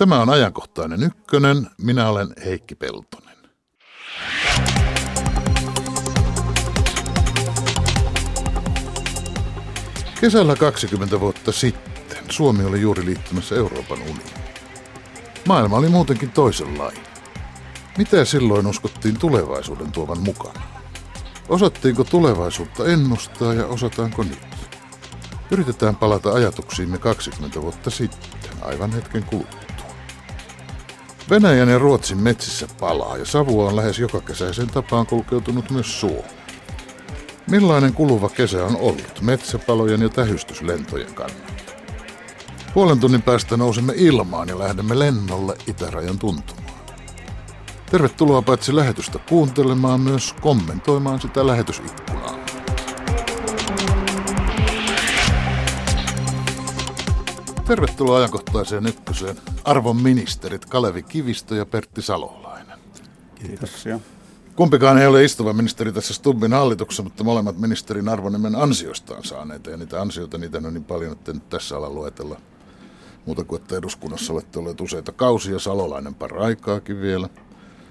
Tämä on ajankohtainen ykkönen. Minä olen Heikki Peltonen. Kesällä 20 vuotta sitten Suomi oli juuri liittymässä Euroopan unioniin. Maailma oli muutenkin toisenlainen. Mitä silloin uskottiin tulevaisuuden tuovan mukana? Osattiinko tulevaisuutta ennustaa ja osataanko nyt? Yritetään palata ajatuksiimme 20 vuotta sitten, aivan hetken kuluttua. Venäjän ja Ruotsin metsissä palaa ja savua on lähes joka kesäisen tapaan kulkeutunut myös Suomi. Millainen kuluva kesä on ollut metsäpalojen ja tähystyslentojen kannalta? Puolen tunnin päästä nousemme ilmaan ja lähdemme lennolle itärajan tuntumaan. Tervetuloa paitsi lähetystä kuuntelemaan myös kommentoimaan sitä lähetysikkunaa. Tervetuloa ajankohtaiseen ykköseen arvon ministerit Kalevi Kivistö ja Pertti Salolainen. Kiitoksia. Kumpikaan ei ole istuva ministeri tässä Stubbin hallituksessa, mutta molemmat ministerin arvonimen ansiostaan saaneita. Ja niitä ansioita, niitä on niin paljon, että nyt tässä ala luetella. Muuta kuin, että eduskunnassa olette olleet useita kausia, Salolainen paraikaakin vielä.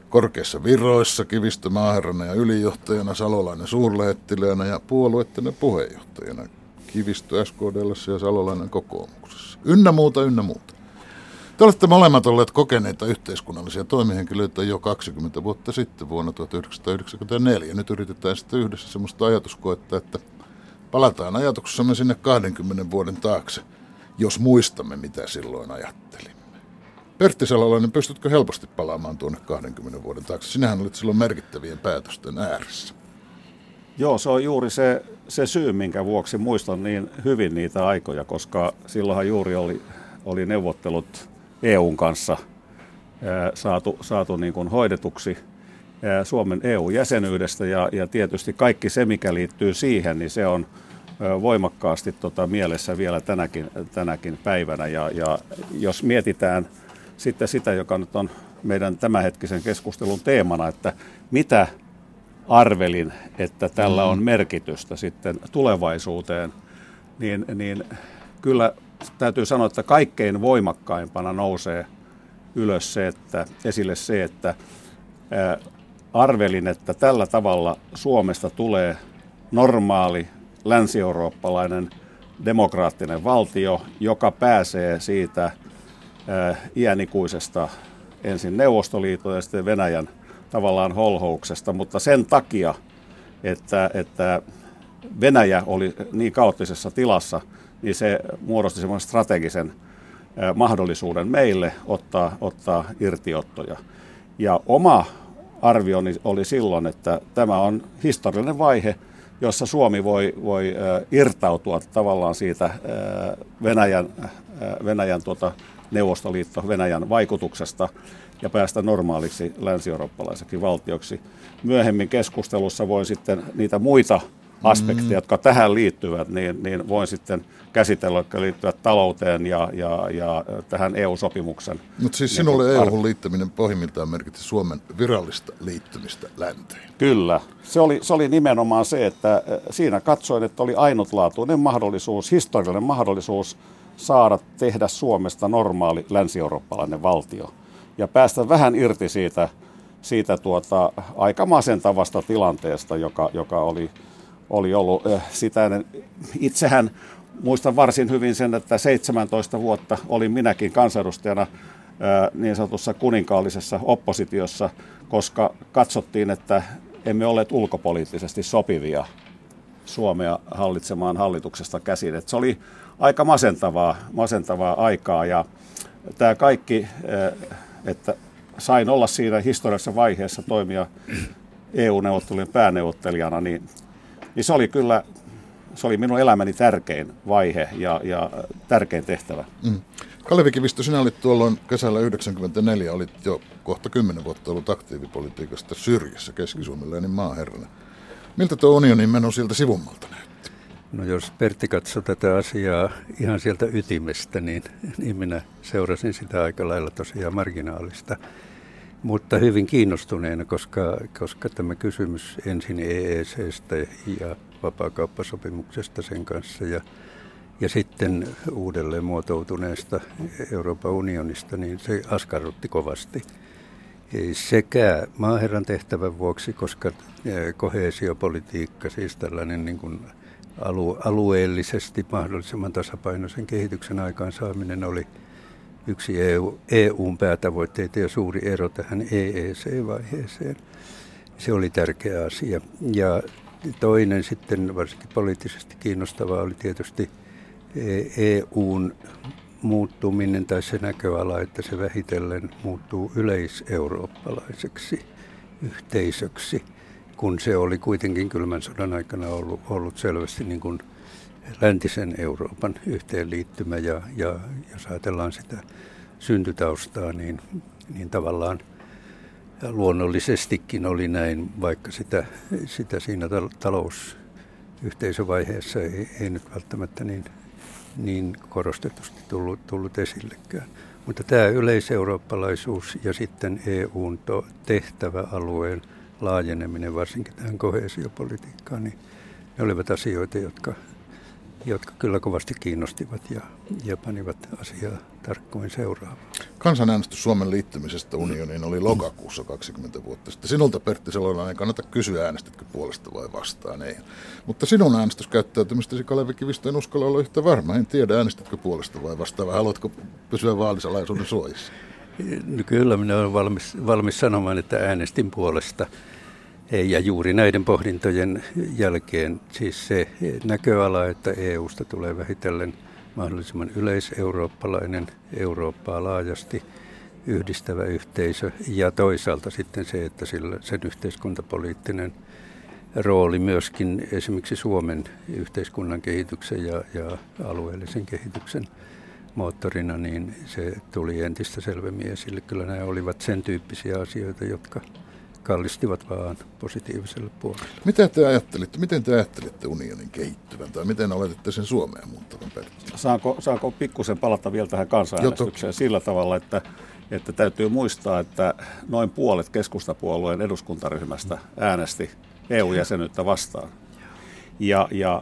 Korkeissa viroissa, Kivistö maaherrana ja ylijohtajana, Salolainen suurlähettiläänä ja puolueettinen puheenjohtajana. Kivistö SKDL ja Salolainen kokoomuksessa. Ynnä muuta, ynnä muuta. Te olette molemmat olleet kokeneita yhteiskunnallisia toimihenkilöitä jo 20 vuotta sitten vuonna 1994. Nyt yritetään sitten yhdessä sellaista ajatuskoetta, että palataan ajatuksessamme sinne 20 vuoden taakse, jos muistamme mitä silloin ajattelimme. Pertti Salolainen, pystytkö helposti palaamaan tuonne 20 vuoden taakse? Sinähän olit silloin merkittävien päätösten ääressä. Joo, se on juuri se, se syy, minkä vuoksi muistan niin hyvin niitä aikoja, koska silloinhan juuri oli, oli neuvottelut EUn kanssa saatu, saatu niin kuin hoidetuksi Suomen EU-jäsenyydestä ja, ja tietysti kaikki se, mikä liittyy siihen, niin se on voimakkaasti tota mielessä vielä tänäkin, tänäkin päivänä. Ja, ja jos mietitään sitten sitä, joka nyt on meidän tämänhetkisen keskustelun teemana, että mitä arvelin, että tällä on mm. merkitystä sitten tulevaisuuteen, niin, niin kyllä täytyy sanoa, että kaikkein voimakkaimpana nousee ylös se, että, esille se, että ää, arvelin, että tällä tavalla Suomesta tulee normaali länsi-eurooppalainen demokraattinen valtio, joka pääsee siitä ää, iänikuisesta ensin Neuvostoliiton ja sitten Venäjän tavallaan holhouksesta, mutta sen takia, että, että Venäjä oli niin kaoottisessa tilassa, niin se muodosti semmoisen strategisen mahdollisuuden meille ottaa, ottaa irtiottoja. Ja oma arvioni oli silloin, että tämä on historiallinen vaihe, jossa Suomi voi, voi irtautua tavallaan siitä Venäjän, Venäjän tuota, Neuvostoliitto Venäjän vaikutuksesta ja päästä normaaliksi länsi-eurooppalaiseksi valtioksi. Myöhemmin keskustelussa voin sitten niitä muita aspekteja, mm. jotka tähän liittyvät, niin, niin voin sitten käsitellä, jotka liittyvät talouteen ja, ja, ja tähän EU-sopimuksen. Mutta siis niin sinulle EU liittyminen pohjimmiltaan merkitsi Suomen virallista liittymistä länteen. Kyllä. Se oli, se oli nimenomaan se, että siinä katsoin, että oli ainutlaatuinen mahdollisuus, historiallinen mahdollisuus saada tehdä Suomesta normaali länsi-eurooppalainen valtio ja päästä vähän irti siitä, siitä tuota, aika masentavasta tilanteesta, joka, joka oli, oli ollut äh, sitä. Itsehän muistan varsin hyvin sen, että 17 vuotta olin minäkin kansanedustajana äh, niin sanotussa kuninkaallisessa oppositiossa, koska katsottiin, että emme olleet ulkopoliittisesti sopivia Suomea hallitsemaan hallituksesta käsin. Et se oli aika masentavaa, masentavaa aikaa ja tämä kaikki, äh, että sain olla siinä historiallisessa vaiheessa toimia EU-neuvottelujen pääneuvottelijana, niin, niin se oli kyllä se oli minun elämäni tärkein vaihe ja, ja tärkein tehtävä. Mm. Kalevi Kivistö, sinä olit tuolloin kesällä 94, olit jo kohta 10 vuotta ollut aktiivipolitiikasta syrjässä Keski-Suomella niin maaherrana. Miltä tuo unionin meno siltä sivummalta näytti? No jos Pertti katsoi tätä asiaa ihan sieltä ytimestä, niin, niin minä seurasin sitä aika lailla tosiaan marginaalista mutta hyvin kiinnostuneena, koska, koska tämä kysymys ensin EECstä ja vapaakauppasopimuksesta sen kanssa ja, ja sitten uudelleen muotoutuneesta Euroopan unionista, niin se askarrutti kovasti. Sekä maaherran tehtävän vuoksi, koska kohesiopolitiikka, siis tällainen niin kuin alueellisesti mahdollisimman tasapainoisen kehityksen aikaansaaminen oli yksi EU, EUn päätavoitteita ja suuri ero tähän EEC-vaiheeseen. Se oli tärkeä asia. Ja toinen sitten varsinkin poliittisesti kiinnostavaa oli tietysti EUn muuttuminen tai se näköala, että se vähitellen muuttuu yleiseurooppalaiseksi yhteisöksi, kun se oli kuitenkin kylmän sodan aikana ollut, ollut selvästi niin kuin läntisen Euroopan yhteenliittymä ja, ja jos ajatellaan sitä syntytaustaa, niin, niin tavallaan luonnollisestikin oli näin, vaikka sitä, sitä siinä talousyhteisövaiheessa ei, ei nyt välttämättä niin niin korostetusti tullut, tullut esillekään. Mutta tämä yleiseurooppalaisuus ja sitten EUn tehtäväalueen laajeneminen, varsinkin tähän kohesiopolitiikkaan, niin ne olivat asioita, jotka jotka kyllä kovasti kiinnostivat ja, ja panivat asiaa tarkkoin seuraamaan. Kansanäänestys Suomen liittymisestä unioniin oli lokakuussa 20 vuotta sitten. Sinulta Pertti Selonen ei kannata kysyä äänestitkö puolesta vai vastaan, ei. Mutta sinun äänestyskäyttäytymistäsi Kalevi Kivistö en uskalla olla yhtä varma. En tiedä äänestitkö puolesta vai vastaan vai haluatko pysyä vaalisalaisuuden suojissa? No kyllä minä olen valmis, valmis sanomaan, että äänestin puolesta. Ja juuri näiden pohdintojen jälkeen siis se näköala, että EUsta tulee vähitellen mahdollisimman yleiseurooppalainen, Eurooppaa laajasti yhdistävä yhteisö ja toisaalta sitten se, että sillä, sen yhteiskuntapoliittinen rooli myöskin esimerkiksi Suomen yhteiskunnan kehityksen ja, ja alueellisen kehityksen moottorina, niin se tuli entistä selvemmin esille. Kyllä nämä olivat sen tyyppisiä asioita, jotka kallistivat vaan positiiviselle puolelle. Mitä te ajattelitte, miten te ajattelitte unionin kehittyvän tai miten oletitte sen Suomeen muuttavan periaatteessa? Saanko, saanko pikkusen palata vielä tähän kansanäänestykseen sillä tavalla, että, että täytyy muistaa, että noin puolet keskustapuolueen eduskuntaryhmästä äänesti EU-jäsenyyttä vastaan. Ja, ja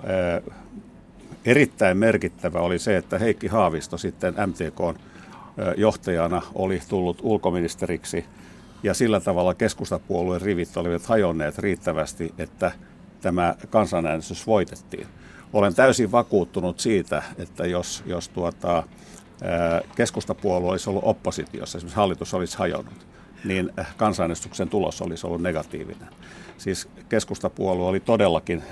erittäin merkittävä oli se, että Heikki Haavisto sitten MTKn johtajana oli tullut ulkoministeriksi – ja sillä tavalla keskustapuolueen rivit olivat hajonneet riittävästi, että tämä kansanäänestys voitettiin. Olen täysin vakuuttunut siitä, että jos, jos tuota, keskustapuolue olisi ollut oppositiossa, esimerkiksi hallitus olisi hajonnut, niin kansanäänestyksen tulos olisi ollut negatiivinen. Siis keskustapuolue oli todellakin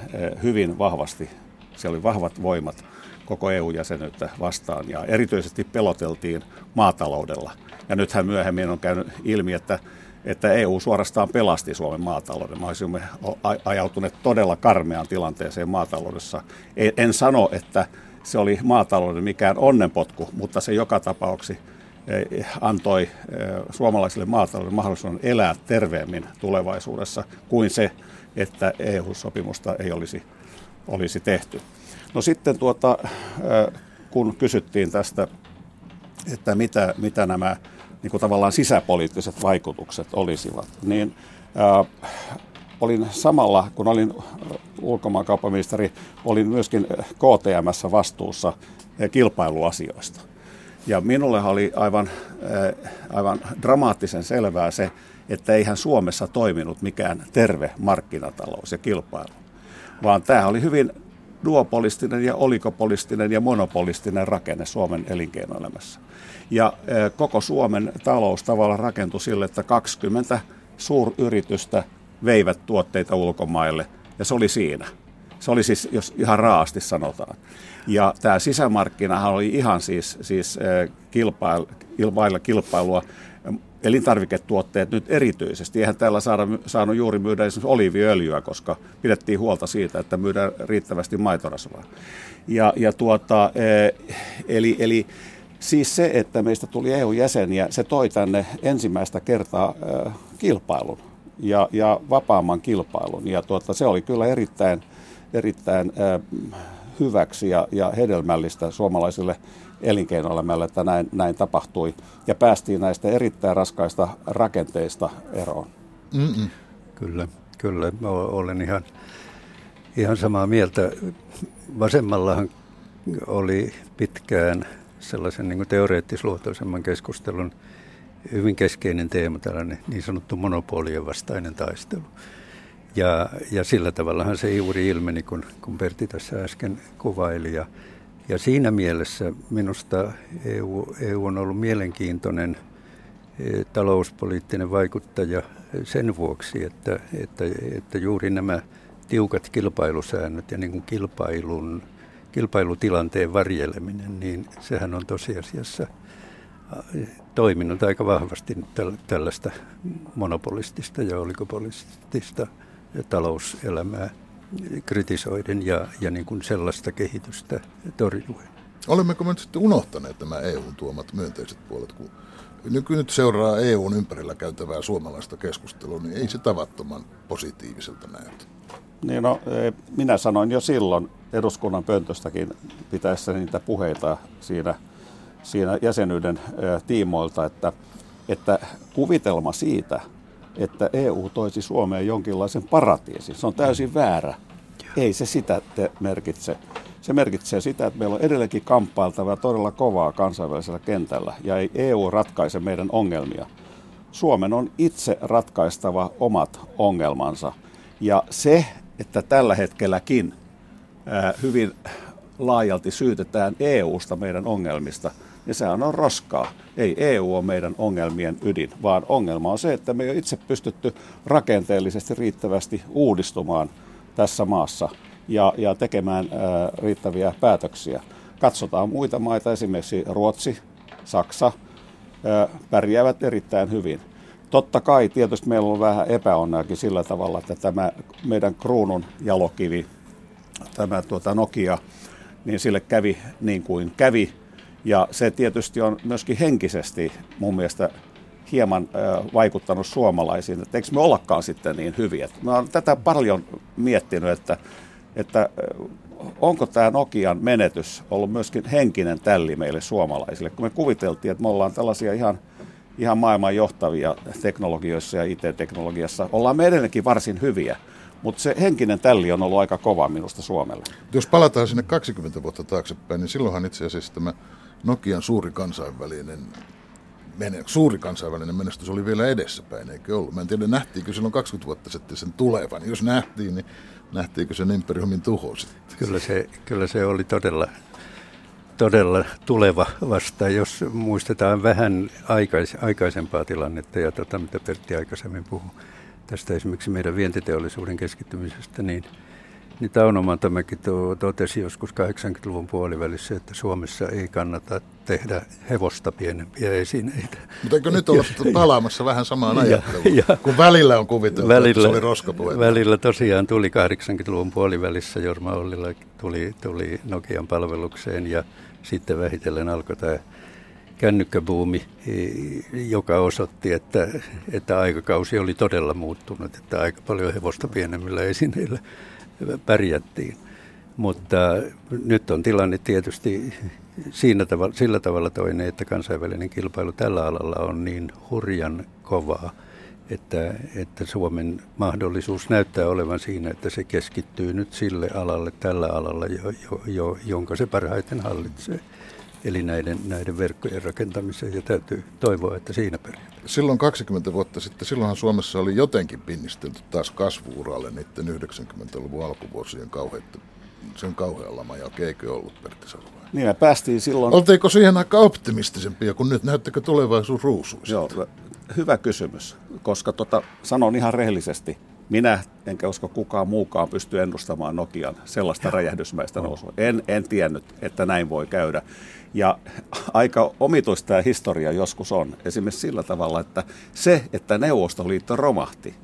hyvin vahvasti, siellä oli vahvat voimat koko EU-jäsenyyttä vastaan ja erityisesti peloteltiin maataloudella. Ja nythän myöhemmin on käynyt ilmi, että, että EU suorastaan pelasti Suomen maatalouden. Me olisimme ajautuneet todella karmeaan tilanteeseen maataloudessa. En, en sano, että se oli maatalouden mikään onnenpotku, mutta se joka tapauksessa eh, antoi eh, suomalaisille maatalouden mahdollisuuden elää terveemmin tulevaisuudessa kuin se, että EU-sopimusta ei olisi, olisi tehty. No sitten tuota, kun kysyttiin tästä, että mitä, mitä nämä niin kuin tavallaan sisäpoliittiset vaikutukset olisivat, niin ää, olin samalla, kun olin ulkomaankauppaministeri, olin myöskin KTMssä vastuussa kilpailuasioista. Ja minulle oli aivan, aivan dramaattisen selvää se, että eihän Suomessa toiminut mikään terve markkinatalous ja kilpailu, vaan tämä oli hyvin duopolistinen ja oligopolistinen ja monopolistinen rakenne Suomen elinkeinoelämässä. Ja koko Suomen talous tavallaan rakentui sille, että 20 suuryritystä veivät tuotteita ulkomaille ja se oli siinä. Se oli siis, jos ihan raasti sanotaan. Ja tämä sisämarkkinahan oli ihan siis, siis kilpailu, kilpailua elintarviketuotteet nyt erityisesti. Eihän täällä saada, saanut juuri myydä esimerkiksi oliiviöljyä, koska pidettiin huolta siitä, että myydään riittävästi maitorasvaa. Ja, ja tuota, e, eli, eli siis se, että meistä tuli EU-jäseniä, se toi tänne ensimmäistä kertaa e, kilpailun ja, ja vapaamman kilpailun. Ja tuota, se oli kyllä erittäin, erittäin e, hyväksi ja, ja hedelmällistä suomalaisille elinkeinoelämälle, että näin, näin tapahtui. Ja päästiin näistä erittäin raskaista rakenteista eroon. Mm-mm. Kyllä, kyllä. Mä olen ihan, ihan samaa mieltä. Vasemmallahan oli pitkään sellaisen niin teoreettisluotoisemman keskustelun hyvin keskeinen teema, tällainen niin sanottu monopolien vastainen taistelu. Ja, ja sillä tavallahan se juuri ilmeni, kun, kun Pertti tässä äsken kuvaili. Ja, ja siinä mielessä minusta EU, EU on ollut mielenkiintoinen e, talouspoliittinen vaikuttaja sen vuoksi, että, että, että juuri nämä tiukat kilpailusäännöt ja niin kuin kilpailun, kilpailutilanteen varjeleminen, niin sehän on tosiasiassa toiminut aika vahvasti tällaista monopolistista ja oligopolistista talouselämää kritisoiden ja, ja niin kuin sellaista kehitystä torjuen. Olemmeko me nyt sitten unohtaneet nämä EUn tuomat myönteiset puolet, kun nyt seuraa EUn ympärillä käytävää suomalaista keskustelua, niin ei se tavattoman positiiviselta näytä. Niin no, e, minä sanoin jo silloin eduskunnan pöntöstäkin pitäessä niitä puheita siinä, siinä jäsenyyden e, tiimoilta, että, että kuvitelma siitä, että EU toisi Suomeen jonkinlaisen paratiisin, se on täysin väärä. Ei se sitä merkitse. Se merkitsee sitä, että meillä on edelleenkin kamppailtava todella kovaa kansainvälisellä kentällä ja ei EU ratkaise meidän ongelmia. Suomen on itse ratkaistava omat ongelmansa. Ja se, että tällä hetkelläkin hyvin laajalti syytetään EUsta meidän ongelmista, niin sehän on roskaa. Ei EU ole meidän ongelmien ydin, vaan ongelma on se, että me ei ole itse pystytty rakenteellisesti riittävästi uudistumaan tässä maassa ja, ja tekemään ää, riittäviä päätöksiä. Katsotaan muita maita, esimerkiksi Ruotsi, Saksa, ää, pärjäävät erittäin hyvin. Totta kai tietysti meillä on vähän epäonneakin sillä tavalla, että tämä meidän kruunun jalokivi, tämä tuota Nokia, niin sille kävi niin kuin kävi. Ja se tietysti on myöskin henkisesti mun mielestä hieman vaikuttanut suomalaisiin, että eikö me ollakaan sitten niin hyviä. Mä olen tätä paljon miettinyt, että, että onko tämä Nokian menetys ollut myöskin henkinen tälli meille suomalaisille, kun me kuviteltiin, että me ollaan tällaisia ihan – ihan maailman johtavia teknologioissa ja IT-teknologiassa. Ollaan me edelleenkin varsin hyviä, mutta se henkinen tälli on ollut aika kova minusta Suomelle. Jos palataan sinne 20 vuotta taaksepäin, niin silloinhan itse asiassa tämä Nokian suuri kansainvälinen suuri kansainvälinen menestys oli vielä edessäpäin, eikö ollut? Mä en tiedä, nähtiinkö silloin 20 vuotta sitten sen tulevan. Jos nähtiin, niin nähtiinkö sen imperiumin tuho sitten? Kyllä se, kyllä se oli todella todella tuleva vasta, jos muistetaan vähän aikais, aikaisempaa tilannetta ja tota, mitä Pertti aikaisemmin puhui tästä esimerkiksi meidän vientiteollisuuden keskittymisestä, niin, niin Tauno Mantamäki totesi joskus 80-luvun puolivälissä, että Suomessa ei kannata tehdä hevosta pienempiä esineitä. Mutta eikö nyt olla palaamassa vähän samaan ajatteluun, ja, kun välillä on kuviteltu, välillä, että se oli? Välillä tosiaan tuli 80-luvun puolivälissä, Jorma Ollila tuli, tuli Nokian palvelukseen ja sitten vähitellen alkoi tämä kännykkäbuumi, joka osoitti, että, että aikakausi oli todella muuttunut, että aika paljon hevosta pienemmillä esineillä pärjättiin. Mutta nyt on tilanne tietysti siinä tavalla, sillä tavalla toinen, että kansainvälinen kilpailu tällä alalla on niin hurjan kovaa, että, että Suomen mahdollisuus näyttää olevan siinä, että se keskittyy nyt sille alalle, tällä alalla, jo, jo, jo, jonka se parhaiten hallitsee. Eli näiden, näiden verkkojen rakentamiseen ja täytyy toivoa, että siinä pärjää. Silloin 20 vuotta sitten, silloinhan Suomessa oli jotenkin pinnistelty taas kasvuuralle niiden 90-luvun alkuvuosien kauheita, sen kauhean lama ja eikö ollut Pertti Salvainen? Niin me päästiin silloin... Oltiinko siihen aika optimistisempia, kun nyt näyttekö tulevaisuus ruusuisilta? Joo, hyvä kysymys, koska tota, sanon ihan rehellisesti, minä enkä usko kukaan muukaan pysty ennustamaan Nokian sellaista räjähdysmäistä nousua. En, en tiennyt, että näin voi käydä. Ja aika omituista tämä historia joskus on. Esimerkiksi sillä tavalla, että se, että Neuvostoliitto romahti,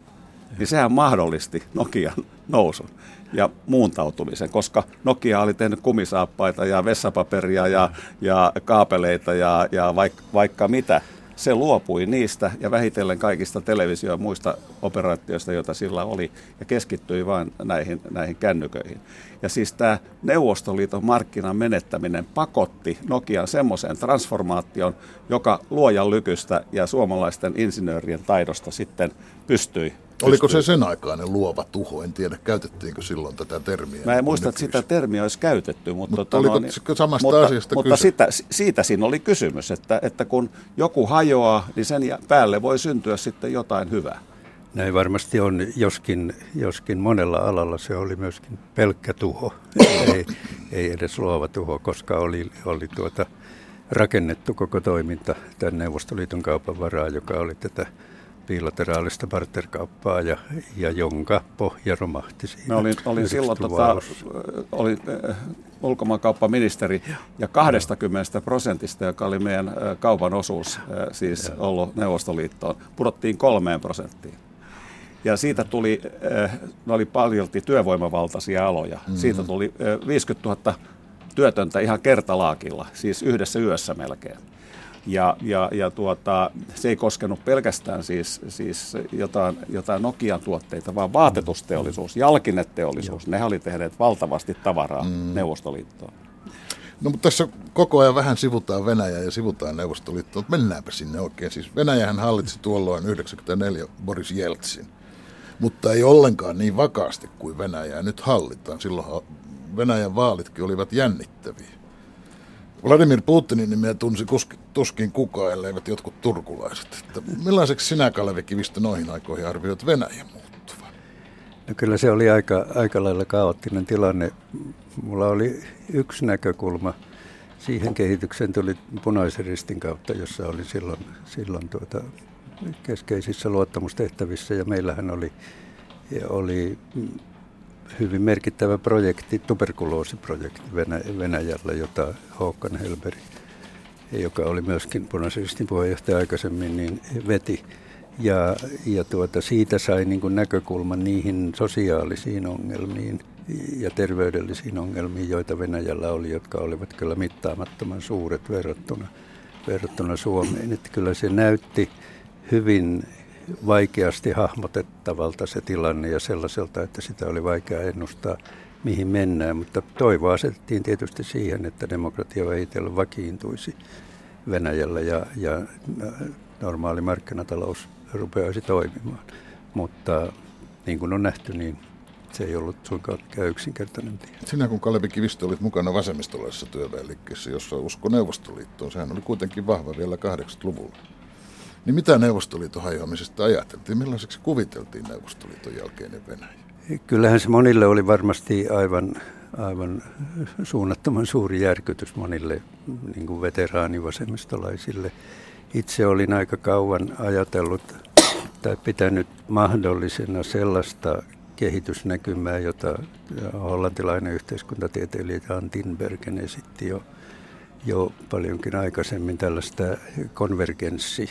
niin sehän mahdollisti Nokian nousun ja muuntautumisen, koska Nokia oli tehnyt kumisaappaita ja vessapaperia ja, ja kaapeleita ja, ja vaikka, vaikka mitä se luopui niistä ja vähitellen kaikista televisio- ja muista operaatioista, joita sillä oli, ja keskittyi vain näihin, näihin kännyköihin. Ja siis tämä Neuvostoliiton markkinan menettäminen pakotti Nokian semmoiseen transformaation, joka luojan lykystä ja suomalaisten insinöörien taidosta sitten pystyi Oliko se sen aikainen luova tuho? En tiedä, käytettiinkö silloin tätä termiä. Mä en muista, että sitä termiä olisi käytetty. Mutta, mutta tota, oliko no, samasta mutta, asiasta Mutta sitä, siitä siinä oli kysymys, että, että kun joku hajoaa, niin sen päälle voi syntyä sitten jotain hyvää. Näin varmasti on, joskin, joskin monella alalla se oli myöskin pelkkä tuho, ei, ei edes luova tuho, koska oli, oli tuota, rakennettu koko toiminta tämän Neuvostoliiton kaupan varaa, joka oli tätä bilateraalista barterkauppaa ja, ja jonka pohja romahti siinä. Mä olin, olin silloin tota, olin, äh, ulkomaankauppaministeri ja 20 prosentista, joka oli meidän äh, kaupan osuus, äh, siis ja. ollut Neuvostoliittoon, pudottiin kolmeen prosenttiin. Ja siitä tuli, äh, ne oli paljolti työvoimavaltaisia aloja. Mm-hmm. Siitä tuli äh, 50 000 työtöntä ihan kertalaakilla, siis yhdessä yössä melkein. Ja, ja, ja tuota, se ei koskenut pelkästään siis, siis jotain, jotain Nokian tuotteita, vaan vaatetusteollisuus, jalkineteollisuus. Ne oli tehneet valtavasti tavaraa mm. Neuvostoliittoon. No mutta tässä koko ajan vähän sivutaan Venäjää ja sivutaan Neuvostoliittoa, mutta mennäänpä sinne oikein. Siis Venäjähän hallitsi tuolloin 94 Boris Jeltsin, mutta ei ollenkaan niin vakaasti kuin Venäjää nyt hallitaan. Silloin Venäjän vaalitkin olivat jännittäviä. Vladimir Putinin nimeä tunsi tuskin kukaan, elleivät jotkut turkulaiset. Että millaiseksi sinä, Kalevi Kivistö, noihin aikoihin arvioit Venäjän muuttuvan? No kyllä se oli aika, aika lailla kaoottinen tilanne. Mulla oli yksi näkökulma. Siihen kehitykseen tuli punaisen ristin kautta, jossa oli silloin, silloin tuota, keskeisissä luottamustehtävissä ja meillähän oli, oli hyvin merkittävä projekti, tuberkuloosiprojekti Venäjällä, jota Håkan Helberg, joka oli myöskin punaisen puheenjohtaja aikaisemmin, niin veti. Ja, ja tuota, siitä sai niin kuin näkökulman niihin sosiaalisiin ongelmiin ja terveydellisiin ongelmiin, joita Venäjällä oli, jotka olivat kyllä mittaamattoman suuret verrattuna, verrattuna Suomeen. Että kyllä se näytti hyvin vaikeasti hahmotettavalta se tilanne ja sellaiselta, että sitä oli vaikea ennustaa, mihin mennään. Mutta toivoa asetettiin tietysti siihen, että demokratia vähitellen vakiintuisi Venäjällä ja, ja äh, normaali markkinatalous rupeaisi toimimaan. Mutta niin kuin on nähty, niin se ei ollut suinkaan mikään yksinkertainen tie. Sinä kun Kalevi Kivistö olit mukana vasemmistolaisessa työväenliikkeessä, jossa usko Neuvostoliittoon, sehän oli kuitenkin vahva vielä 80-luvulla. Niin mitä Neuvostoliiton hajoamisesta ajateltiin? Millaiseksi kuviteltiin Neuvostoliiton jälkeinen Venäjä? Kyllähän se monille oli varmasti aivan, aivan suunnattoman suuri järkytys monille niin kuin veteraanivasemmistolaisille. Itse olin aika kauan ajatellut tai pitänyt mahdollisena sellaista kehitysnäkymää, jota hollantilainen yhteiskuntatieteilijä Jan Tinbergen esitti jo, jo paljonkin aikaisemmin tällaista konvergenssi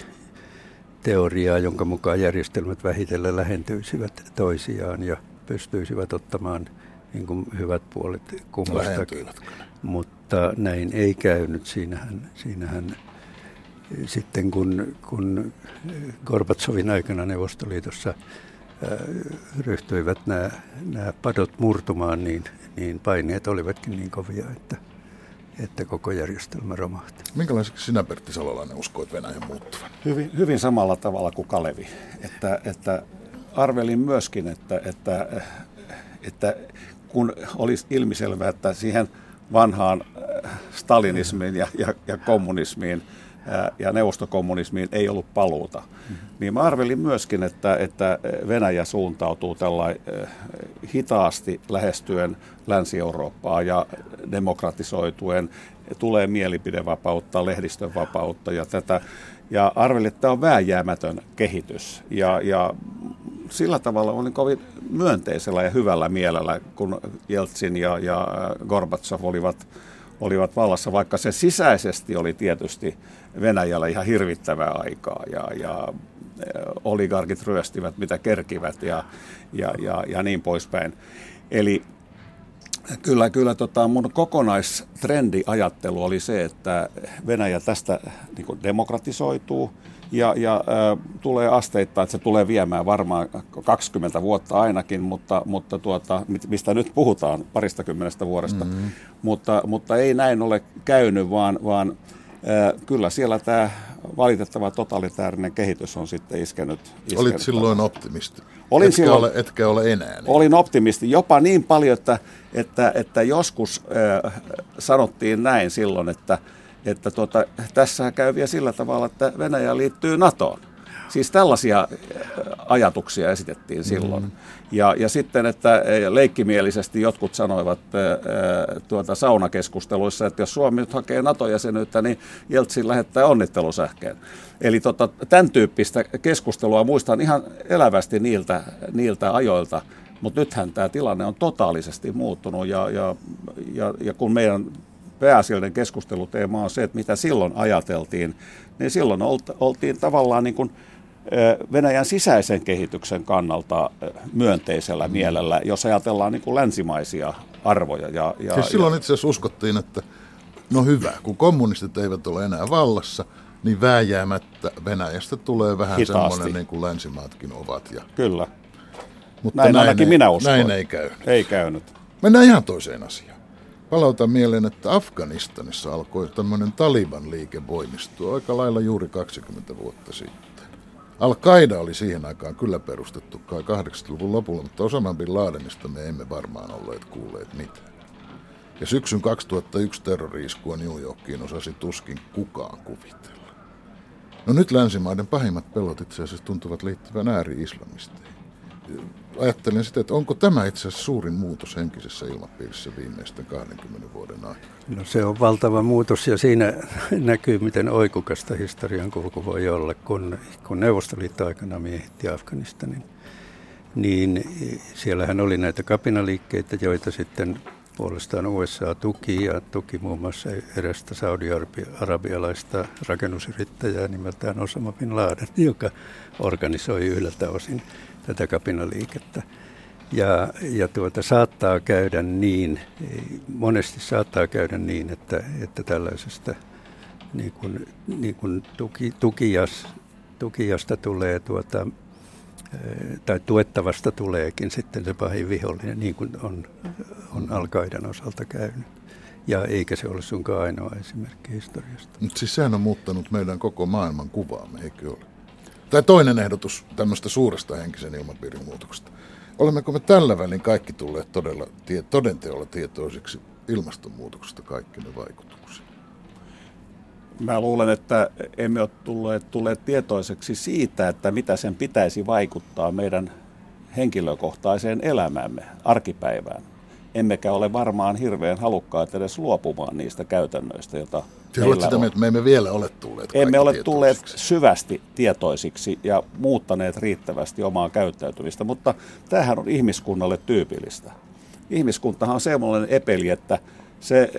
teoriaa, jonka mukaan järjestelmät vähitellen lähentyisivät toisiaan ja pystyisivät ottamaan niin kuin hyvät puolet kummastakin. Mutta näin ei käynyt. Siinähän, siinähän sitten kun, kun Gorbatsovin aikana Neuvostoliitossa ryhtyivät nämä, nämä padot murtumaan, niin, niin paineet olivatkin niin kovia, että – että koko järjestelmä romahti. Minkälaiseksi sinä, Pertti Salolainen, uskoit Venäjän muuttuvan? Hyvin, hyvin samalla tavalla kuin Kalevi. Että, että arvelin myöskin, että, että, että kun olisi ilmiselvää, että siihen vanhaan äh, stalinismiin ja, ja, ja kommunismiin – ja neuvostokommunismiin ei ollut paluuta. Mm-hmm. Niin mä arvelin myöskin, että, että Venäjä suuntautuu tällainen hitaasti lähestyen Länsi-Eurooppaa ja demokratisoituen, tulee mielipidevapautta, lehdistön vapautta ja tätä. Ja arvelin, että tämä on vääjäämätön kehitys. Ja, ja sillä tavalla olin kovin myönteisellä ja hyvällä mielellä, kun Jeltsin ja, ja Gorbatsov olivat olivat vallassa, vaikka se sisäisesti oli tietysti Venäjällä ihan hirvittävää aikaa ja, ja oligarkit ryöstivät mitä kerkivät ja, ja, ja, ja niin poispäin. Eli kyllä, kyllä tota mun kokonaistrendiajattelu oli se, että Venäjä tästä niin demokratisoituu ja, ja äh, tulee asteittain, että se tulee viemään varmaan 20 vuotta ainakin, mutta, mutta tuota, mistä nyt puhutaan parista kymmenestä vuodesta, mm-hmm. mutta, mutta ei näin ole käynyt, vaan, vaan äh, kyllä siellä tämä valitettava totalitaarinen kehitys on sitten iskenyt. iskenyt Olit silloin optimisti? Olin etkä, silloin, ole, etkä ole enää. Niin. Olin optimisti, jopa niin paljon, että, että, että joskus äh, sanottiin näin silloin, että, että tuota, tässä käy vielä sillä tavalla, että Venäjä liittyy NATOon. Siis tällaisia ajatuksia esitettiin silloin. Mm. Ja, ja sitten, että leikkimielisesti jotkut sanoivat tuota saunakeskusteluissa, että jos Suomi nyt hakee NATO-jäsenyyttä, niin Jeltsin lähettää onnittelusähkeen. Eli tota, tämän tyyppistä keskustelua muistan ihan elävästi niiltä, niiltä ajoilta, mutta nythän tämä tilanne on totaalisesti muuttunut ja, ja, ja, ja kun meidän pääasiallinen keskusteluteema on se, että mitä silloin ajateltiin, niin silloin oltiin tavallaan niin kuin Venäjän sisäisen kehityksen kannalta myönteisellä mm. mielellä, jos ajatellaan niin kuin länsimaisia arvoja. Ja, ja, siis silloin itse asiassa uskottiin, että no hyvä, kun kommunistit eivät ole enää vallassa, niin vääjäämättä Venäjästä tulee vähän Hitaasti. semmoinen niin kuin länsimaatkin ovat. Ja... Kyllä. Mutta näin, näin ainakin ei, minä uskon. Näin ei käynyt. Ei käynyt. Mennään ihan toiseen asiaan. Palautan mieleen, että Afganistanissa alkoi tämmöinen Taliban-liike voimistua aika lailla juuri 20 vuotta sitten. Al-Qaida oli siihen aikaan kyllä perustettu kai 80-luvun lopulla, mutta Osama Bin Ladenista me emme varmaan olleet kuulleet mitään. Ja syksyn 2001 terrori-iskua New Yorkiin osasi tuskin kukaan kuvitella. No nyt länsimaiden pahimmat pelot itse asiassa tuntuvat liittyvän ääri-islamisteihin ajattelen sitä, että onko tämä itse asiassa suurin muutos henkisessä ilmapiirissä viimeisten 20 vuoden aikana? No se on valtava muutos ja siinä näkyy, miten oikukasta historian kulku voi olla, kun, kun Neuvostoliitto aikana miehitti Afganistanin. Niin siellähän oli näitä kapinaliikkeitä, joita sitten puolestaan USA tuki ja tuki muun muassa erästä saudi-arabialaista rakennusyrittäjää nimeltään Osama Bin Laden, joka organisoi yhdeltä osin tätä kapinaliikettä. Ja, ja tuota, saattaa käydä niin, monesti saattaa käydä niin, että, että tällaisesta niin kuin, niin kuin tuki, tukias, tukijasta tulee tuota, tai tuettavasta tuleekin sitten se pahin vihollinen, niin kuin on, on al osalta käynyt. Ja eikä se ole sunkaan ainoa esimerkki historiasta. Mutta siis sehän on muuttanut meidän koko maailman kuvaamme, eikö ole? Tai toinen ehdotus tämmöistä suuresta henkisen ilmapiirin muutoksesta. Olemmeko me tällä välin kaikki tulleet todella, tie, todenteolla tietoisiksi ilmastonmuutoksesta kaikki ne vaikutuksia? Mä luulen, että emme ole tulleet, tulleet tietoiseksi siitä, että mitä sen pitäisi vaikuttaa meidän henkilökohtaiseen elämäämme, arkipäivään. Emmekä ole varmaan hirveän halukkaat edes luopumaan niistä käytännöistä, joita Meillä sitä, että me emme vielä ole tulleet Emme ole tulleet syvästi tietoisiksi ja muuttaneet riittävästi omaa käyttäytymistä, mutta tämähän on ihmiskunnalle tyypillistä. Ihmiskuntahan on semmoinen epeli, että se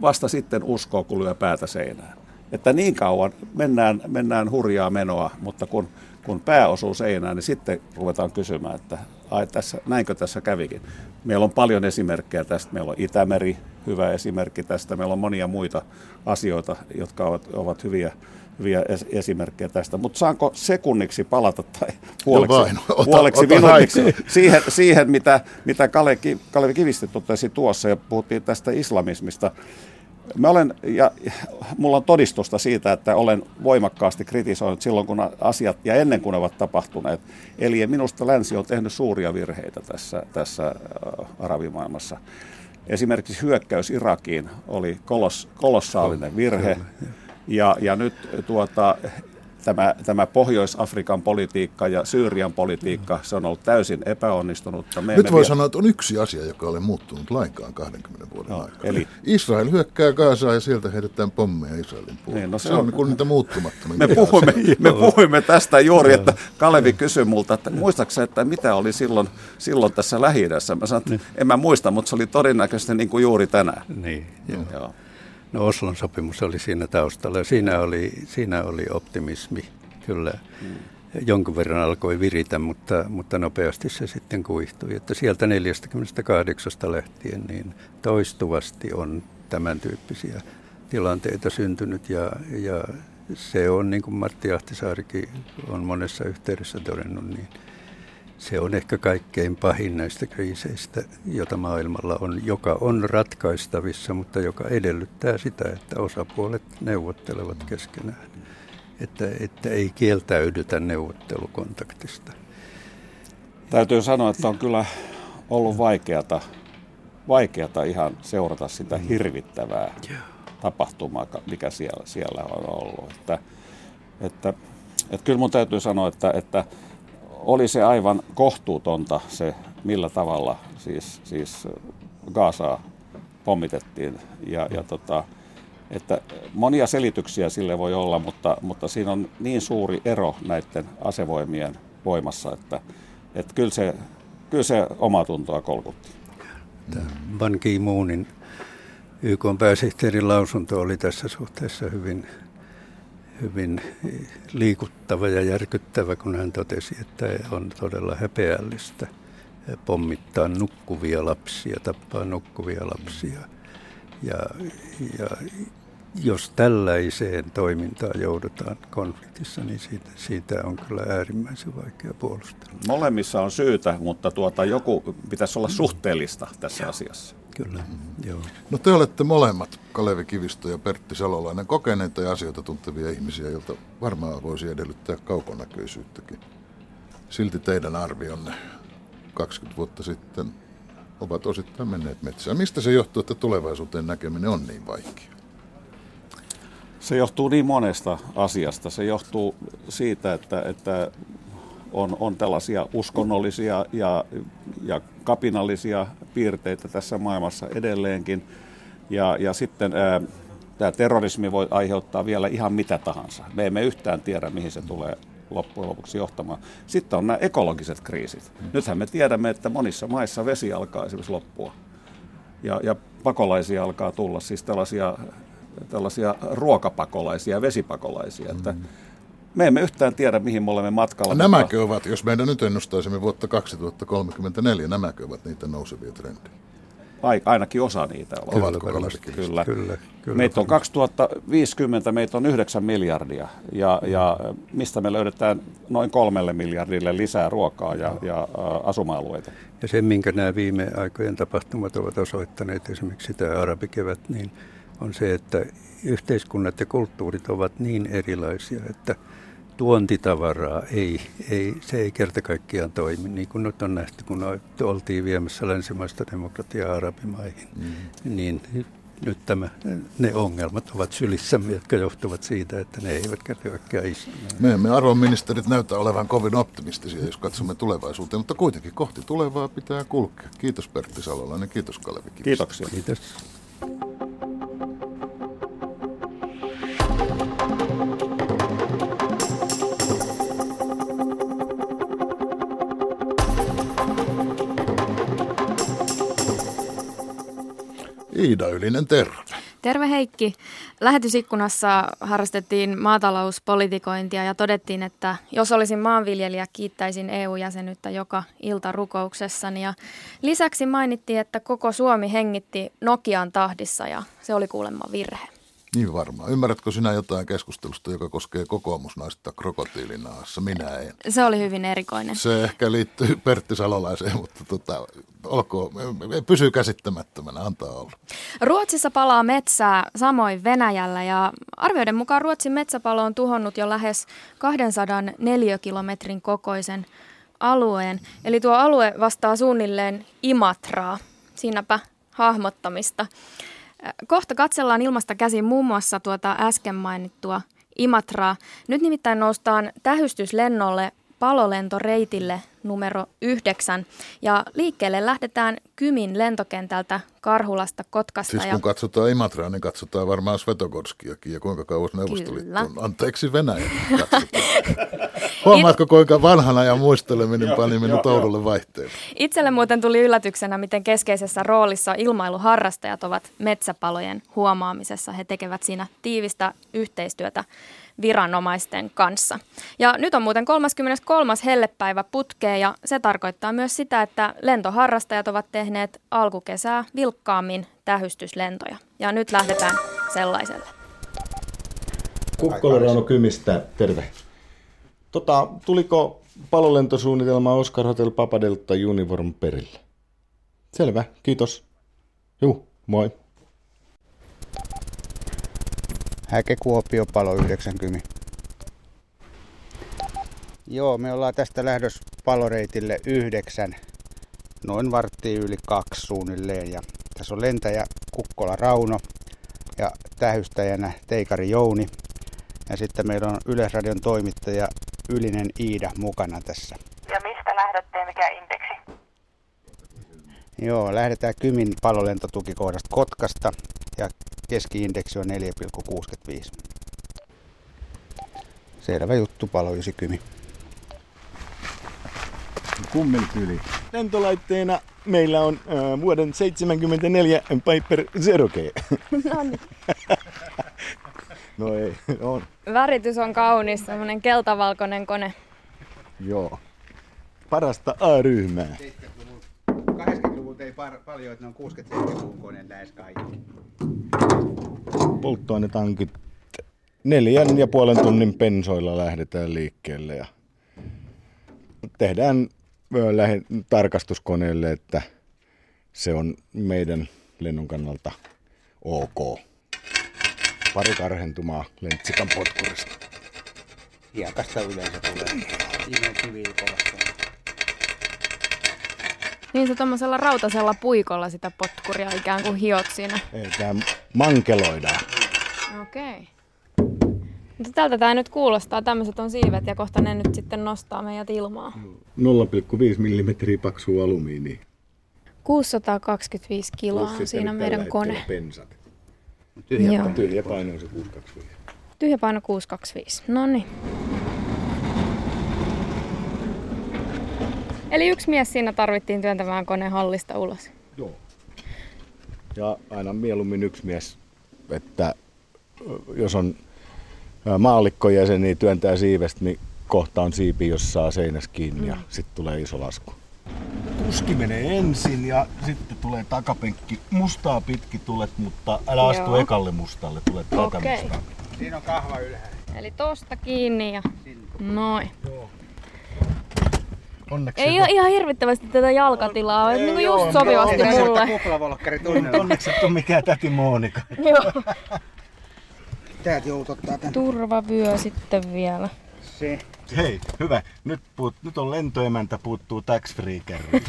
vasta sitten uskoo, kun lyö päätä seinään. Että niin kauan mennään, mennään hurjaa menoa, mutta kun, kun pää osuu seinään, niin sitten ruvetaan kysymään, että ai tässä, näinkö tässä kävikin. Meillä on paljon esimerkkejä tästä. Meillä on Itämeri, hyvä esimerkki tästä. Meillä on monia muita asioita, jotka ovat, ovat hyviä, hyviä esimerkkejä tästä. Mutta saanko sekunniksi palata tai puoleksi, no vain, ota, puoleksi ota minuutiksi siihen, siihen, mitä, mitä Kalevi, Kalevi Kivisti totesi tuossa ja puhuttiin tästä islamismista. Mä olen, ja mulla on todistusta siitä, että olen voimakkaasti kritisoinut silloin, kun asiat ja ennen kuin ne ovat tapahtuneet. Eli minusta länsi on tehnyt suuria virheitä tässä, tässä arabimaailmassa. Esimerkiksi hyökkäys Irakiin oli kolos, kolossaalinen virhe. Ja, ja nyt tuota, tämä, tämä Pohjois-Afrikan politiikka ja Syyrian politiikka, se on ollut täysin epäonnistunutta. Me Nyt voi vielä... sanoa, että on yksi asia, joka ei muuttunut lainkaan 20 vuoden no, aikana. Eli... Israel hyökkää Gaasaa ja sieltä heitetään pommeja Israelin puolelle. Niin, no se, se on, on niitä muuttumattomia. Me puhuimme, me puhuimme tästä juuri, että Kalevi kysyi multa, että muistaaksä, että mitä oli silloin, silloin tässä lähi Mä sanoin, että niin. en mä muista, mutta se oli todennäköisesti niin kuin juuri tänään. Niin, joo. joo. No Oslon sopimus oli siinä taustalla ja siinä oli, siinä oli optimismi kyllä. Mm. Jonkun verran alkoi viritä, mutta, mutta nopeasti se sitten kuihtui. Että sieltä 48 lähtien niin toistuvasti on tämän tyyppisiä tilanteita syntynyt ja, ja se on, niin kuin Martti Ahtisaarikin on monessa yhteydessä todennut, niin se on ehkä kaikkein pahin näistä kriiseistä, jota maailmalla on, joka on ratkaistavissa, mutta joka edellyttää sitä, että osapuolet neuvottelevat keskenään. Että, että ei kieltäydytä neuvottelukontaktista. Täytyy sanoa, että on kyllä ollut vaikeata, vaikeata ihan seurata sitä hirvittävää tapahtumaa, mikä siellä, siellä on ollut. Että, että, että kyllä mun täytyy sanoa, että, että oli se aivan kohtuutonta se, millä tavalla siis, siis Gaasaa pommitettiin. Ja, ja tota, että monia selityksiä sille voi olla, mutta, mutta siinä on niin suuri ero näiden asevoimien voimassa, että, että kyllä, se, kyllä se omaa tuntoa kolkutti. Ban Ki-moonin YK pääsihteerin lausunto oli tässä suhteessa hyvin hyvin liikuttava ja järkyttävä, kun hän totesi, että on todella häpeällistä pommittaa nukkuvia lapsia, tappaa nukkuvia lapsia. Ja, ja jos tällaiseen toimintaan joudutaan konfliktissa, niin siitä, siitä on kyllä äärimmäisen vaikea puolustella. Molemmissa on syytä, mutta tuota, joku pitäisi olla suhteellista tässä asiassa. Kyllä, mm-hmm. joo. No te olette molemmat, Kalevi Kivistö ja Pertti Salolainen, kokeneita ja asioita tuntevia ihmisiä, joilta varmaan voisi edellyttää kaukonäköisyyttäkin. Silti teidän arvionne 20 vuotta sitten ovat osittain menneet metsään. Mistä se johtuu, että tulevaisuuteen näkeminen on niin vaikea? Se johtuu niin monesta asiasta. Se johtuu siitä, että, että on, on tällaisia uskonnollisia ja, ja kapinallisia piirteitä tässä maailmassa edelleenkin. Ja, ja sitten ää, tämä terrorismi voi aiheuttaa vielä ihan mitä tahansa. Me emme yhtään tiedä, mihin se tulee loppujen lopuksi johtamaan. Sitten on nämä ekologiset kriisit. Nythän me tiedämme, että monissa maissa vesi alkaa esimerkiksi loppua. Ja, ja pakolaisia alkaa tulla, siis tällaisia, tällaisia ruokapakolaisia, vesipakolaisia. Mm. Että me emme yhtään tiedä, mihin me olemme matkalla. Nämäkö ovat, jos meidän nyt ennustaisimme vuotta 2034, nämäkö ovat niitä nousevia trendejä? ainakin osa niitä ovat. Ovatko kyllä. kyllä. kyllä. Meitä on 2050, meitä on 9 miljardia ja, ja mistä me löydetään noin kolmelle miljardille lisää ruokaa ja, ja asuma-alueita. Ja se, minkä nämä viime aikojen tapahtumat ovat osoittaneet, esimerkiksi tämä arabikevät, niin on se, että yhteiskunnat ja kulttuurit ovat niin erilaisia, että – tuontitavaraa ei, ei, se ei kerta kaikkiaan toimi, niin kuin nyt on nähty, kun oltiin viemässä länsimaista demokratiaa arabimaihin, mm. niin nyt tämä, ne ongelmat ovat sylissämme, jotka johtuvat siitä, että ne eivät kerta kaikkiaan istu. Me emme arvonministerit näytä olevan kovin optimistisia, jos katsomme tulevaisuuteen, mutta kuitenkin kohti tulevaa pitää kulkea. Kiitos Pertti Salolainen, kiitos Kalevi Kivistä. Kiitoksia. Kiitos. Iida Ylinen, terve. Terve Heikki. Lähetysikkunassa harrastettiin maatalouspolitikointia ja todettiin, että jos olisin maanviljelijä, kiittäisin EU-jäsenyyttä joka ilta rukouksessani. Ja lisäksi mainittiin, että koko Suomi hengitti Nokian tahdissa ja se oli kuulemma virhe. Niin varmaan. Ymmärrätkö sinä jotain keskustelusta, joka koskee kokoomusnaista krokotiilinaassa? Minä en. Se oli hyvin erikoinen. Se ehkä liittyy Pertti Salolaiseen, mutta tota, olkoon, pysyy käsittämättömänä, antaa olla. Ruotsissa palaa metsää, samoin Venäjällä ja arvioiden mukaan Ruotsin metsäpalo on tuhonnut jo lähes 200 neliökilometrin kokoisen alueen. Eli tuo alue vastaa suunnilleen Imatraa. Siinäpä hahmottamista. Kohta katsellaan ilmasta käsin muun muassa tuota äsken mainittua Imatraa. Nyt nimittäin noustaan tähystyslennolle palolentoreitille numero 9. Ja liikkeelle lähdetään Kymin lentokentältä Karhulasta Kotkasta. Siis kun ja... katsotaan Imatraa, niin katsotaan varmaan Svetogorskiakin ja kuinka kauas Neuvostoliitto on. Anteeksi Venäjä. Huomaatko kuinka vanhana ja muisteleminen pani minut oudolle vaihteelle? Itselle muuten tuli yllätyksenä, miten keskeisessä roolissa ilmailuharrastajat ovat metsäpalojen huomaamisessa. He tekevät siinä tiivistä yhteistyötä viranomaisten kanssa. Ja nyt on muuten 33. hellepäivä putkeen ja se tarkoittaa myös sitä, että lentoharrastajat ovat tehneet alkukesää vilkkaammin tähystyslentoja. Ja nyt lähdetään sellaiselle. Kukkola Rauno Kymistä, terve. Tota, tuliko palolentosuunnitelma Oscar Hotel Papadelta Uniform perille? Selvä, kiitos. Juu, moi. Häke Kuopio palo 90. Joo, me ollaan tästä lähdössä paloreitille yhdeksän, noin varttiin yli kaksi suunnilleen. Ja tässä on lentäjä Kukkola Rauno ja tähystäjänä Teikari Jouni. Ja sitten meillä on Yleisradion toimittaja Ylinen Iida mukana tässä. Ja mistä lähdette mikä indeksi? Joo, lähdetään Kymin palolentotukikohdasta Kotkasta ja keskiindeksi on 4,65. Selvä juttu, palo 90. Kummelkyli. Lentolaitteena meillä on äh, vuoden 74 Piper Zero G. No niin. no ei, on. Väritys on kaunis, semmoinen keltavalkoinen kone. Joo. Parasta A-ryhmää. 80-luvulta ei par- paljon, että ne on 67-luvun koneen lähes kaikki. Polttoainetankit neljän ja puolen tunnin pensoilla lähdetään liikkeelle ja tehdään lähe, tarkastuskoneelle, että se on meidän lennon kannalta ok. Pari karhentumaa lentsikan potkurista. Hiekasta yleensä tulee. Viime viikolla. Niin se tuommoisella rautasella puikolla sitä potkuria ikään kuin hiot siinä. Ei, tää mankeloidaan. Okei. Okay. Mutta tältä tämä nyt kuulostaa. Tämmöiset on siivet ja kohta ne nyt sitten nostaa meidät ilmaa. 0,5 mm paksua alumiini. 625 kiloa on siinä meidän kone. Pensat. Tyhjä, Joo. Tyhjä paino on se 625. Tyhjä paino 625. No niin. Eli yksi mies siinä tarvittiin työntämään koneen hallista ulos. Joo. Ja aina mieluummin yksi mies, että jos on maallikkojäsen, niin työntää siivestä, niin kohta on siipi, jos saa seinässä kiinni mm. ja sitten tulee iso lasku. Kuski menee ensin ja sitten tulee takapenkki. Mustaa pitki tulet, mutta älä astu Joo. ekalle mustalle, tulet tätä Okei. mustaa. Siinä on kahva ylhäällä. Eli tosta kiinni ja noin. Onneksi Ei ole ihan hirvittävästi tätä jalkatilaa, Ei niin kuin joo, just sopivasti mutta- mulle. Kuplavolkkari tunnella. Onneksi et ole mikään täti Monika. Joo. Täältä joutottaa tän. Turvavyö sitten vielä. Se. Hei, hyvä. Nyt, puut, nyt on lentoemäntä, puuttuu tax free kerran.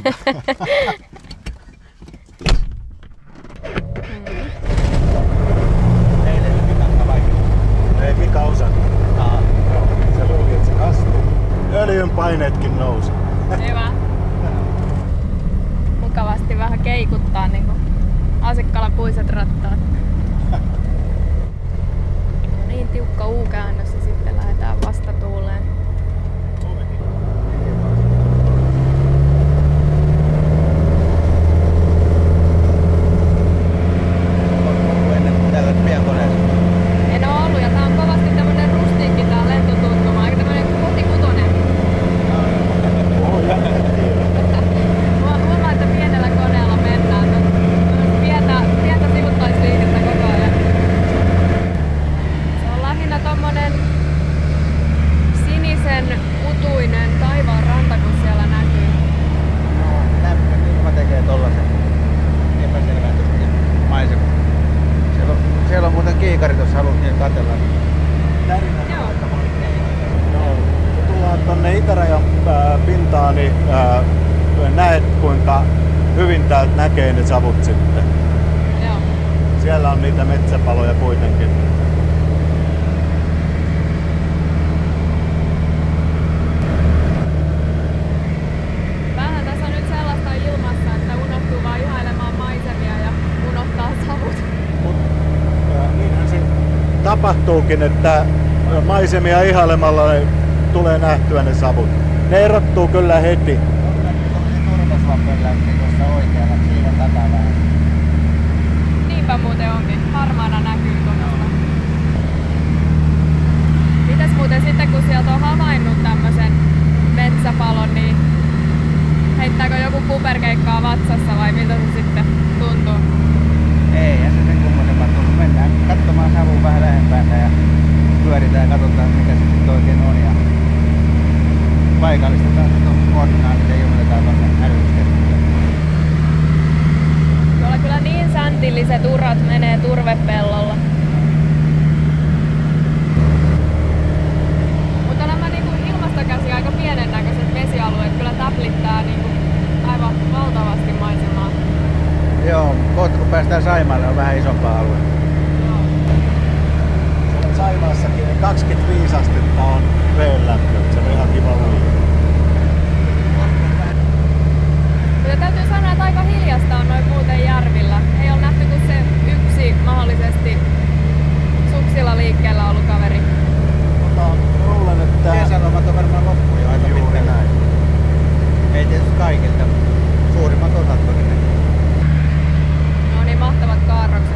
Ei Mika osannut. Joo, se luuli, että se kastuu. Öljyn paineetkin nousi. Hyvä. Mukavasti vähän keikuttaa niin kuin Asikkalan puiset rattaat. No niin, tiukka U-käännös ja sitten lähdetään vastatuuleen. En oo ollut ja tää on kovasti tämmönen rustiikki tää lentotuntuma, aika tämmönen kotikutonen. Huo- Huomaa, että pienellä koneella mennään. On Pientä, pientä sivuttaisliikettä koko ajan. Se on lähinnä tommonen sinisen utuinen taivaan ranta, kun siellä näkyy. Lämpö ilma tekee tollasen epäselvän maiseman. Siellä on, siellä on muuten kiikari tuossa haluat niin katella. Joo. Joo. Kun tullaan tonne itärajan ää, pintaan, niin ää, näet kuinka hyvin täältä näkee ne savut sitten. Joo. Siellä on niitä metsäpaloja kuitenkin. Vähän tässä on nyt sellaista ilmassa, että unohtuu vaan ihailemaan maisemia ja unohtaa savut. Ää, Niinhän se tapahtuukin, että maisemia ihailemalla tulee nähtyä ne savut. Ne erottuu kyllä heti. Niinpä muuten onkin. Harmaana näkyy tuolla. Mitäs muuten sitten, kun sieltä on havainnut tämmöisen metsäpalon, niin heittääkö joku kuperkeikkaa vatsassa vai miltä se sitten tuntuu? Ei, ja se sen kummosempaa tullut. Mennään katsomaan savua vähän lähempää ja pyöritään ja katsotaan mikä se sitten oikein on. Ja paikallistetaan koordinaatit ja ilmoitetaan tuonne hälytyskeskukseen. Tuolla kyllä niin säntilliset urat menee turvepellolla. Mutta nämä niinku ilmasta käsi aika pienen näköiset vesialueet kyllä täplittää niinku aivan valtavasti maisemaa. Joo, kohta kun päästään Saimaalle on vähän isompaa alue. Siellä Saimaassakin niin 25 astetta on veen lämpö. Se on ihan kiva uida. Mutta täytyy sanoa, että aika hiljasta on noin muuten järvillä. Ei ole nähty kuin se yksi mahdollisesti suksilla liikkeellä ollut kaveri. Mutta luulen, että... Kesälomat on varmaan loppu jo aika Juuri pitkälle. näin. Ei tietysti kaikilta, suurimmat osat todennäköisesti. Niin, mahtavat kaarrokset.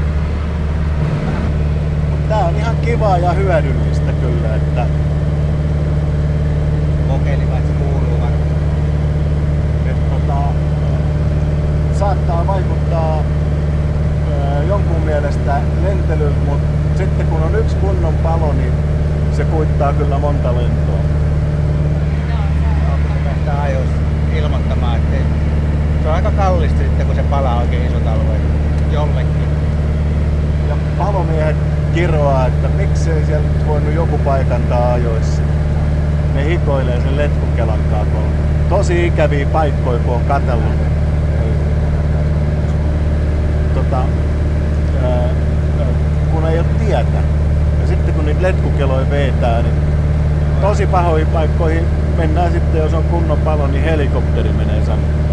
Tää on ihan kivaa ja hyödyllistä kyllä, että Kokeilivat, se kuuluu varmaan. että tota, saattaa vaikuttaa ö, jonkun mielestä lentelyyn, mutta sitten kun on yksi kunnon palo, niin se kuittaa kyllä monta lentoa. Päästään ajoissa ilmoittamaan, että se on aika kallista sitten, kun se palaa oikein isot alueet jollekin. Ja palomiehet kiroaa, että miksei siellä nyt voinut joku paikantaa ajoissa. Ne hikoilee sen letkukelan kakolla. Tosi ikäviä paikkoja, kun on katsellut. Tota, kun ei ole tietä. Ja sitten kun niitä letkukeloja vetää, niin tosi pahoihin paikkoihin mennään sitten, jos on kunnon palo, niin helikopteri menee sammuttaa.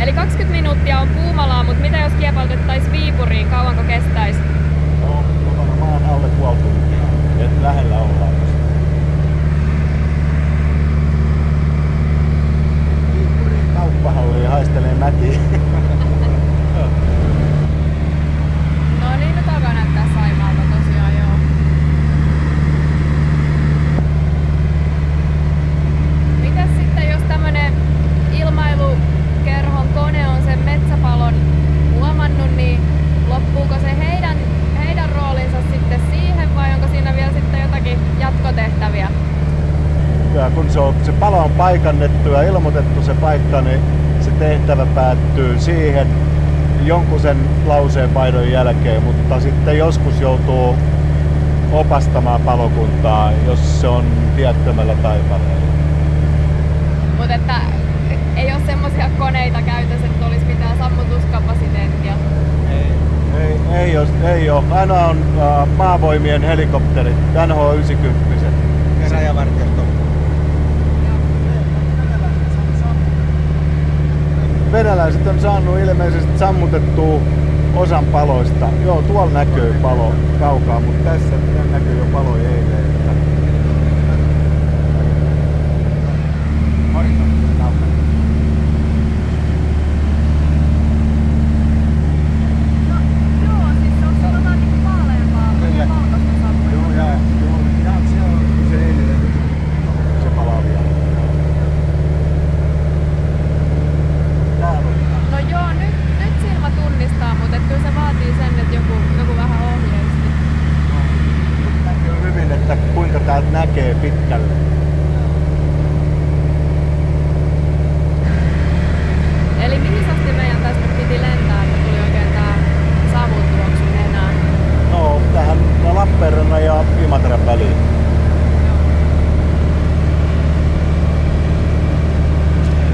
Eli 20 minuuttia on Puumalaa, mutta mitä jos kiepautettaisiin Viipuriin, kauanko kestäisi? No, no varmaan alle puoli tuntia. Et lähellä ollaan. Viippuriin kauppahalliin haistelee mätiä. No niin, nyt alkaa näyttää Saimaalta tosiaan, joo. Mitäs sitten, jos tämmönen ilmailukerhon kone on sen metsäpalon huomannut, niin loppuuko se heidän, heidän roolinsa sitten siihen vai onko siinä vielä sitten jotakin jatkotehtäviä? Ja kun se, on, se palo on paikannettu ja ilmoitettu se paikka, niin se tehtävä päättyy siihen jonkun sen lauseen paidon jälkeen, mutta sitten joskus joutuu opastamaan palokuntaa, jos se on tiettömällä taipaleella. Mutta että ei ole semmoisia koneita käytössä, että olisi mitään sammutuskapasiteettia. Ei, ei, ole, ei ole. Aina on uh, maavoimien helikopterit, NH-90. Ja rajavartiosto. Venäläiset on saanut ilmeisesti sammutettua osan paloista. Joo, tuolla näkyy palo kaukaa, mutta tässä näkyy jo palo eilen. Että kaukana. Joo, siis se on sellainen niin vaaleampaa, Kyllä. valkoista savua. Joo, ja, joo, ja se on se eilinen se palaa vielä. Täällä on No joo, nyt, nyt silmä tunnistaa, mutta et kyllä se vaatii sen, että joku, joku vähän ohjeisti. näkyy hyvin, että kuinka täältä näkee pitkälle. Eli mihin asti meidän tästä piti lentää, että tuli oikein tää savutuoksu enää? No, tähän Lappeenrannan ja Imatran väliin.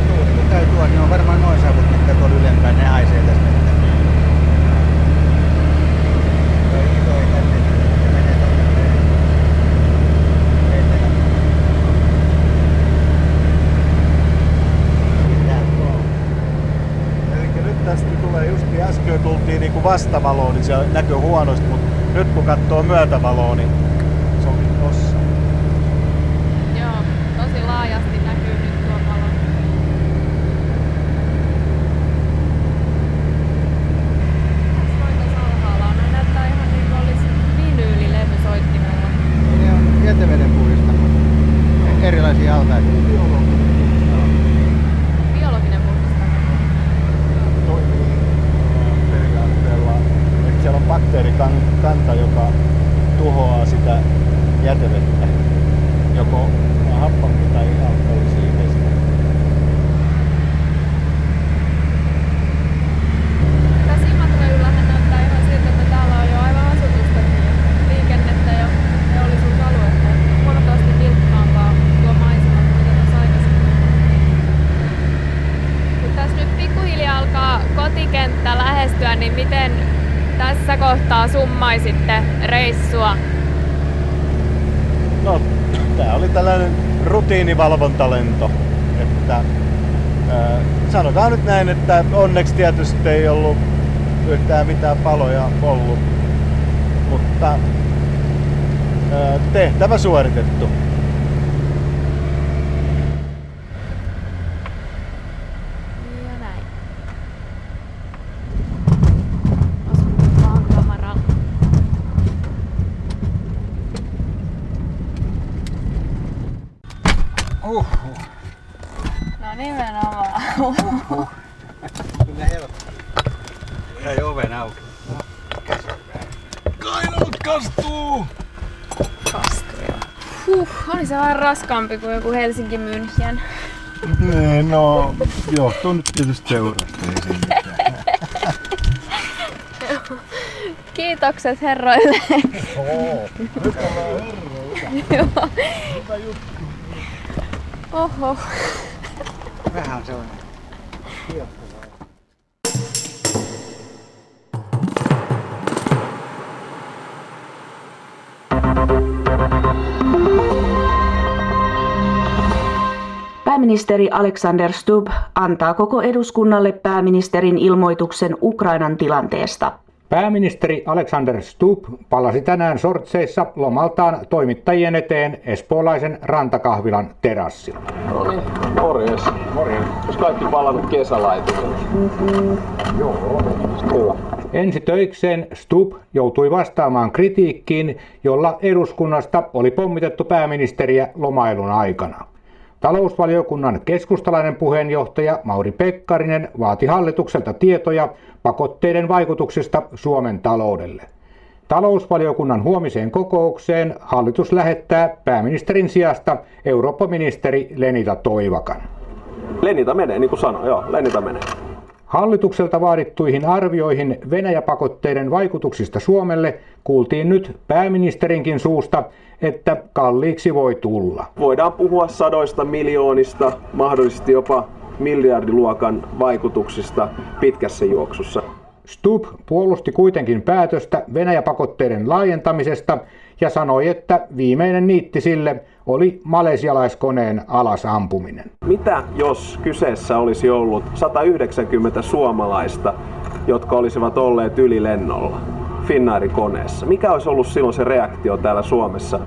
Juuri kun käy tuossa, niin on varmaan noin savut, mitkä tuolla ylempään, ne haisee tästä vettä. Toi iso ei tänne, se menee tonne etelä. Eli nyt tästä tulee just äsken tultiin niinku vastavaloon, niin se näkyy huonosti, mutta nyt kun katsoo myötävaloon, niin se on tossa. Joo, tosi laajasti näkyy nyt tuo palo. Mitäs noita salhaalla on? Ne näyttää ihan niin kuin olisi vinyylilevy soittimella. Ne on jäteveden puhdistamot. Erilaisia altaita. Biologinen puhdistamo. Toimii äh, periaatteella, että bakteerikanta, joka tuhoaa sitä jätevettä, joko happampi tai alkoholisia vesiä. Tässä Imatran yllähän näyttää ihan siltä, että täällä on jo aivan asutustakin ja liikennettä ja teollisuusaluetta. Huomattavasti vilkkaampaa tuo maisema kuin mitä tässä aikaisemmin. Kun tässä nyt pikkuhiljaa alkaa lähestyä, niin miten tässä kohtaa summaisitte reissua? No, tää oli tällainen rutiinivalvontalento. Että, ää, sanotaan nyt näin, että onneksi tietysti ei ollut yhtään mitään paloja ollut. Mutta ää, tehtävä suoritettu. Ja näin. Asun maankamaralla. No nimenomaan. Jäi oven auki. Kastuu joo. Huh, oli se vähän raskaampi kuin joku Helsinki München. Niin, no, johtuu nyt tietysti seurasta. Kiitokset herroille. Joo. Oho. Vähän sellainen. Pääministeri Alexander Stubb antaa koko eduskunnalle pääministerin ilmoituksen Ukrainan tilanteesta. Pääministeri Alexander Stubb palasi tänään sortseissa lomaltaan toimittajien eteen espoolaisen rantakahvilan terassilla. No niin, morjes. Morjes. Jos kaikki palannut kesälaitokselle. Joo, hyvä. Ensi töikseen Stubb joutui vastaamaan kritiikkiin, jolla eduskunnasta oli pommitettu pääministeriä lomailun aikana. Talousvaliokunnan keskustalainen puheenjohtaja Mauri Pekkarinen vaati hallitukselta tietoja pakotteiden vaikutuksista Suomen taloudelle. Talousvaliokunnan huomiseen kokoukseen hallitus lähettää pääministerin sijasta Eurooppa-ministeri Lenita Toivakan. Lenita menee, niin kuin sanoin. Joo, Lenita menee. Hallitukselta vaadittuihin arvioihin Venäjäpakotteiden vaikutuksista Suomelle kuultiin nyt pääministerinkin suusta, että kalliiksi voi tulla. Voidaan puhua sadoista miljoonista, mahdollisesti jopa miljardiluokan vaikutuksista pitkässä juoksussa. Stubb puolusti kuitenkin päätöstä Venäjäpakotteiden laajentamisesta ja sanoi, että viimeinen niitti sille oli malesialaiskoneen alasampuminen. Mitä jos kyseessä olisi ollut 190 suomalaista, jotka olisivat olleet ylilennolla Finnairin koneessa? Mikä olisi ollut silloin se reaktio täällä Suomessa?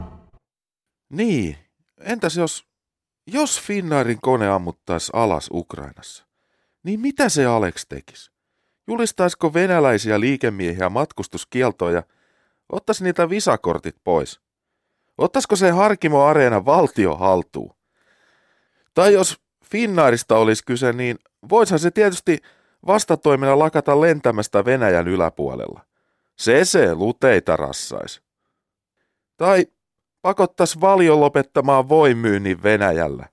Niin, entäs jos, jos Finnairin kone ammuttaisi alas Ukrainassa? Niin mitä se Alex tekisi? Julistaisiko venäläisiä liikemiehiä matkustuskieltoja ja ottaisi niitä visakortit pois? Ottaisiko se Harkimo Areena valtio haltuun? Tai jos Finnairista olisi kyse, niin voisihan se tietysti vastatoimena lakata lentämästä Venäjän yläpuolella. Se se luteita rassais. Tai pakottais valio lopettamaan voimyynnin Venäjällä.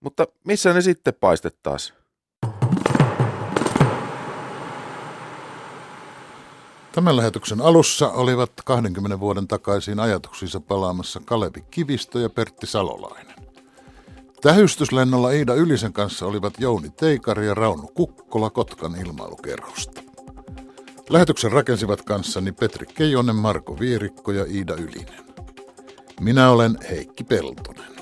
Mutta missä ne sitten paistettaisiin? Tämän lähetyksen alussa olivat 20 vuoden takaisiin ajatuksissa palaamassa Kalevi Kivistö ja Pertti Salolainen. Tähystyslennolla Iida Ylisen kanssa olivat Jouni Teikari ja Rauno Kukkola Kotkan ilmailukerhosta. Lähetyksen rakensivat kanssani Petri Keijonen, Marko Viirikko ja Iida Ylinen. Minä olen Heikki Peltonen.